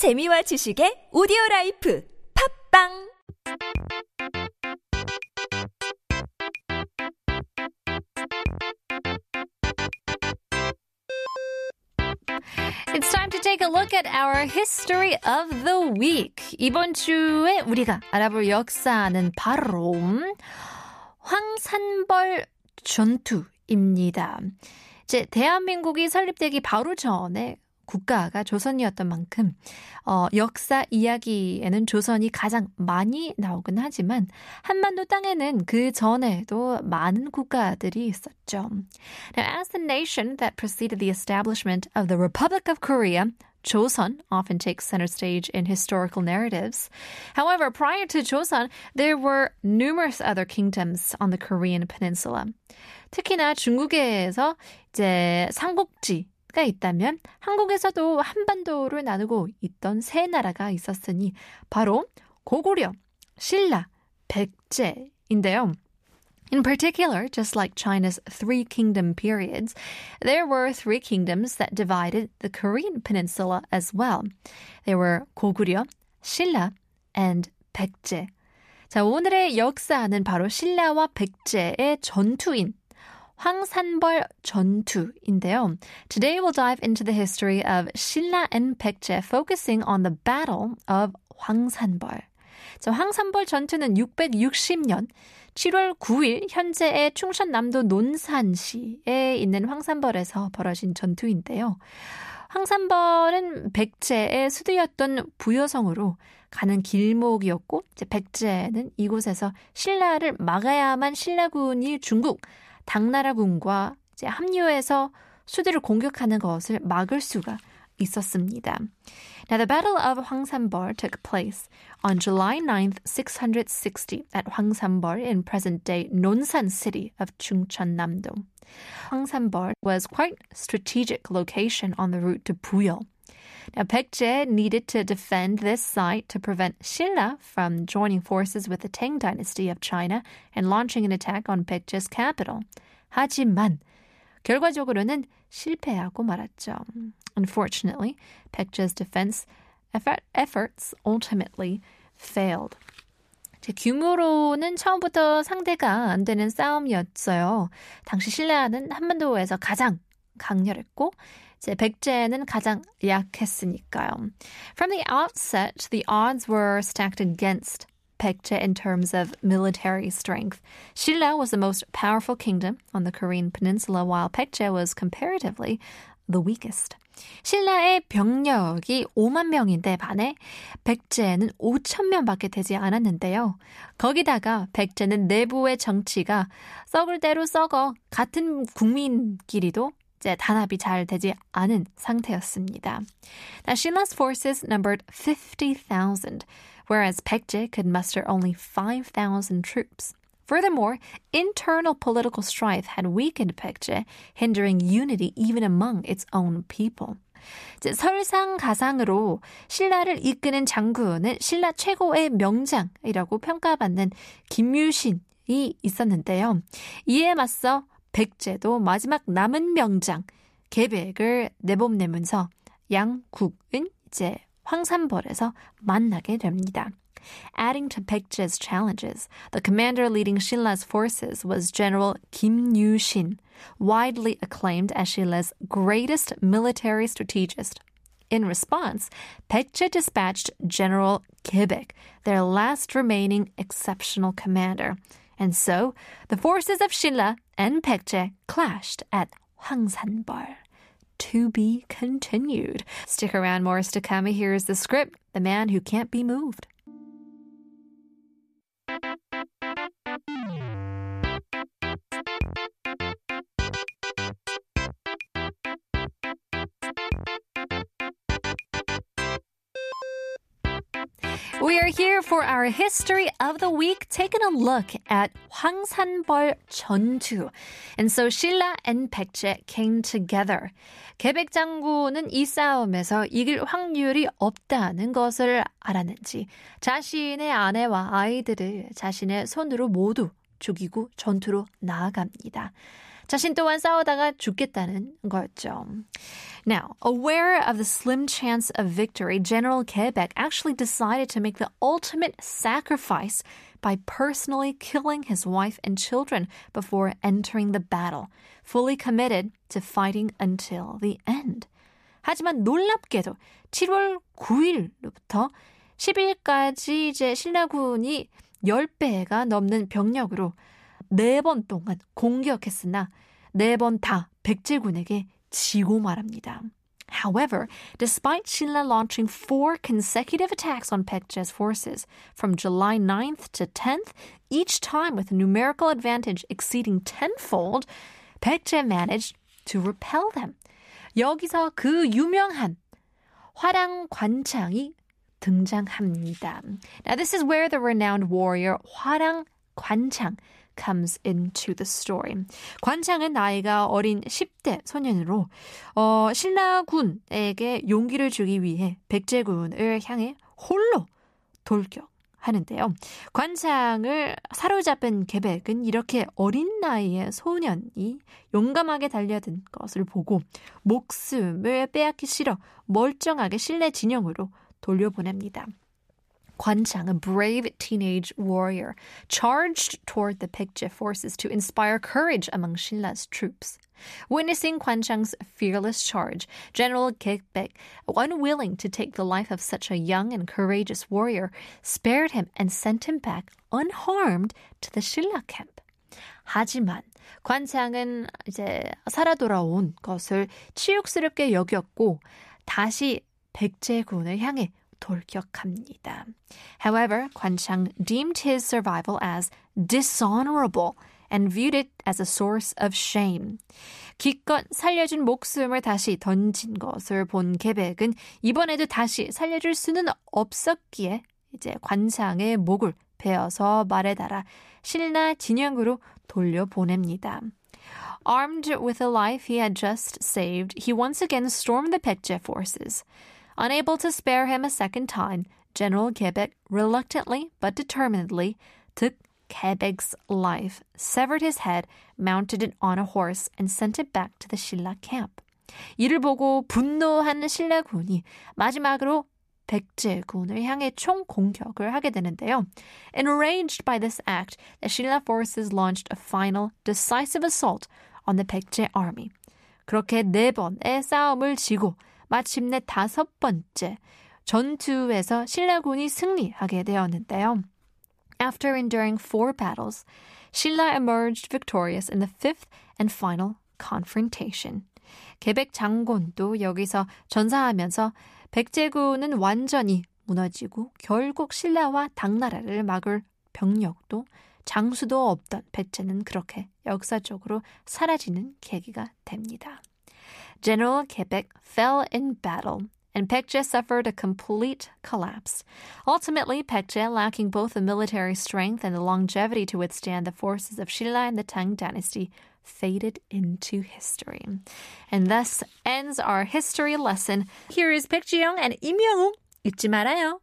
재미와 지식의 오디오 라이프 팝빵 It's time to take a look at our history of the week. 이번 주에 우리가 알아볼 역사는 바로 황산벌 전투입니다. 이제 대한민국이 설립되기 바로 전에 국가가 조선이었던 만큼 어, 역사 이야기에는 조선이 가장 많이 나오긴 하지만 한반도 땅에는 그 전에도 많은 국가들이 있었죠. Now, as the nation that preceded the establishment of the Republic of Korea, Joseon often takes center stage in historical narratives. However, prior to Joseon, there were numerous other kingdoms on the Korean peninsula. 특히나 중국에서 이제 삼국지 가 있다면 한국에서도 한반도를 나누고 있던 세 나라가 있었으니 바로 고구려, 신라, 백제인데요. In particular, just like China's three kingdom periods, there were three kingdoms that divided the Korean peninsula as well. They were 고구려, 신라, and 백제. 자, 오늘의 역사는 바로 신라와 백제의 전투인 황산벌 전투인데요. Today we'll dive into the history of 신라 and 백제, focusing on the battle of 황산벌. 자, 황산벌 전투는 660년 7월 9일 현재의 충청남도 논산시에 있는 황산벌에서 벌어진 전투인데요. 황산벌은 백제의 수도였던 부여성으로 가는 길목이었고 이제 백제는 이곳에서 신라를 막아야만 신라군이 중국 당나라군과 이제 합류해서 수도를 공격하는 것을 막을 수가 있었습니다. Now, the Battle of Hwangsanbor took place on July 9th, 660 at Hwangsanbor in present-day Nonsan city of Chungcheon-namdo. Hwangsanbor was quite strategic location on the route to Buyeo. Now, Baekje needed to defend this site to prevent Silla from joining forces with the Tang dynasty of China and launching an attack on Baekje's capital. 하지만 결과적으로는 실패하고 말았죠. Unfortunately, Baekje's defense effort, efforts ultimately failed. 제 규모로는 처음부터 상대가 안 되는 싸움이었어요. 당시 신라는 한반도에서 가장 강렬했고 이제 백제는 가장 약했으니까요. From the outset, the odds were stacked against Baekje in terms of military strength. Shilla was the most powerful kingdom on the Korean peninsula, while Baekje was comparatively the weakest. 신라의 병력이 5만 명인데 반해 백제는 5천 명밖에 되지 않았는데요. 거기다가 백제는 내부의 정치가 썩을 대로 썩어 같은 국민끼리도 이제 단합이 잘 되지 않은 상태였습니다. Now, Shila's forces numbered 50,000, whereas Baekje could muster only 5,000 troops. Furthermore, internal political strife had weakened Baekje, hindering unity even among its own people. 설상가상으로 신라를 이끄는 장군은 신라 최고의 명장이라고 평가받는 김유신 이 있었는데요. 이에 맞서 백제도 마지막 남은 명장 계백을 내봄내면서 양국은 이제 황산벌에서 만나게 됩니다. Adding to Baekje's challenges, the commander leading Shila's forces was General Kim Yu-shin, widely acclaimed as Shila's greatest military strategist. In response, Baekje dispatched General Kibek, their last remaining exceptional commander. And so, the forces of Shilla and Baekje clashed at Hwangsanbor. To be continued. Stick around, more to come. Here's the script The Man Who Can't Be Moved. We are here for our history of the week, taking a look at 황산벌 전투. And so Shilla and Baekje came together. 계백 장군은 이 싸움에서 이길 확률이 없다는 것을 알았는지 자신의 아내와 아이들을 자신의 손으로 모두 죽이고 전투로 나아갑니다. 자신 또한 싸우다가 죽겠다는 거였죠. Now, aware of the slim chance of victory, General Quebec actually decided to make the ultimate sacrifice by personally killing his wife and children before entering the battle, fully committed to fighting until the end. 하지만 놀랍게도 7월 9일부터 10일까지 이제 신라군이 10배가 넘는 병력으로 4번 동안 공격했으나 4번 다 백제군에게 지고 말합니다. However, despite Silla launching four consecutive attacks on Pekje's forces from July 9th to 10th, each time with a numerical advantage exceeding tenfold, Pekje managed to repel them. 여기서 그 유명한 화랑 관창이 등장합니다. Now this is where the renowned warrior 화랑 관창 comes into the story. 관창은 나이가 어린 10대 소년으로 어, 신라군에게 용기를 주기 위해 백제군을 향해 홀로 돌격 하는데요. 관창을 사로잡은 계백은 이렇게 어린 나이의 소년이 용감하게 달려든 것을 보고 목숨을 빼앗기 싫어 멀쩡하게 실내 진영으로 돌려보냅니다. Kwanchang, a brave teenage warrior, charged toward the Pekje forces to inspire courage among Shinla's troops. Witnessing Kwanchang's fearless charge, General Kekbek, unwilling to take the life of such a young and courageous warrior, spared him and sent him back unharmed to the Shilla camp. 하지만 관창은 이제 살아 돌아온 것을 치욕스럽게 여겼고 다시 백제군을 향해 돌격합니다. However, 관창 deemed his survival as dishonorable and viewed it as a source of shame. 기껏 살려준 목숨을 다시 던진 것을 본 계백은 이번에도 다시 살려줄 수는 없었기에 이제 관창의 목을 베어서 말에 달아 신라 진영으로 돌려보냅니다. Armed with the life he had just saved, he once again stormed the Pekje forces. Unable to spare him a second time, General Quebec reluctantly but determinedly took Quebec's life, severed his head, mounted it on a horse, and sent it back to the Shilla camp. 이를 보고 분노한 신라군이 마지막으로 백제군을 향해 총 공격을 하게 되는데요. Enraged by this act, the Shilla forces launched a final decisive assault on the 백제 army. 그렇게 네 번의 싸움을 지고 마침내 다섯 번째 전투에서 신라군이 승리하게 되었는데요. After enduring four battles, Shilla emerged victorious in the fifth and final confrontation. 계백 장군도 여기서 전사하면서 백제군은 완전히 무너지고 결국 신라와 당나라를 막을 병력도 장수도 없던 백제는 그렇게 역사적으로 사라지는 계기가 됩니다. General Quebec fell in battle and Pekje suffered a complete collapse. Ultimately, Pekje, lacking both the military strength and the longevity to withstand the forces of Shilla and the Tang dynasty, faded into history. And thus ends our history lesson. Here is Baekjeong and Im Young-wook. 잊지 말아요.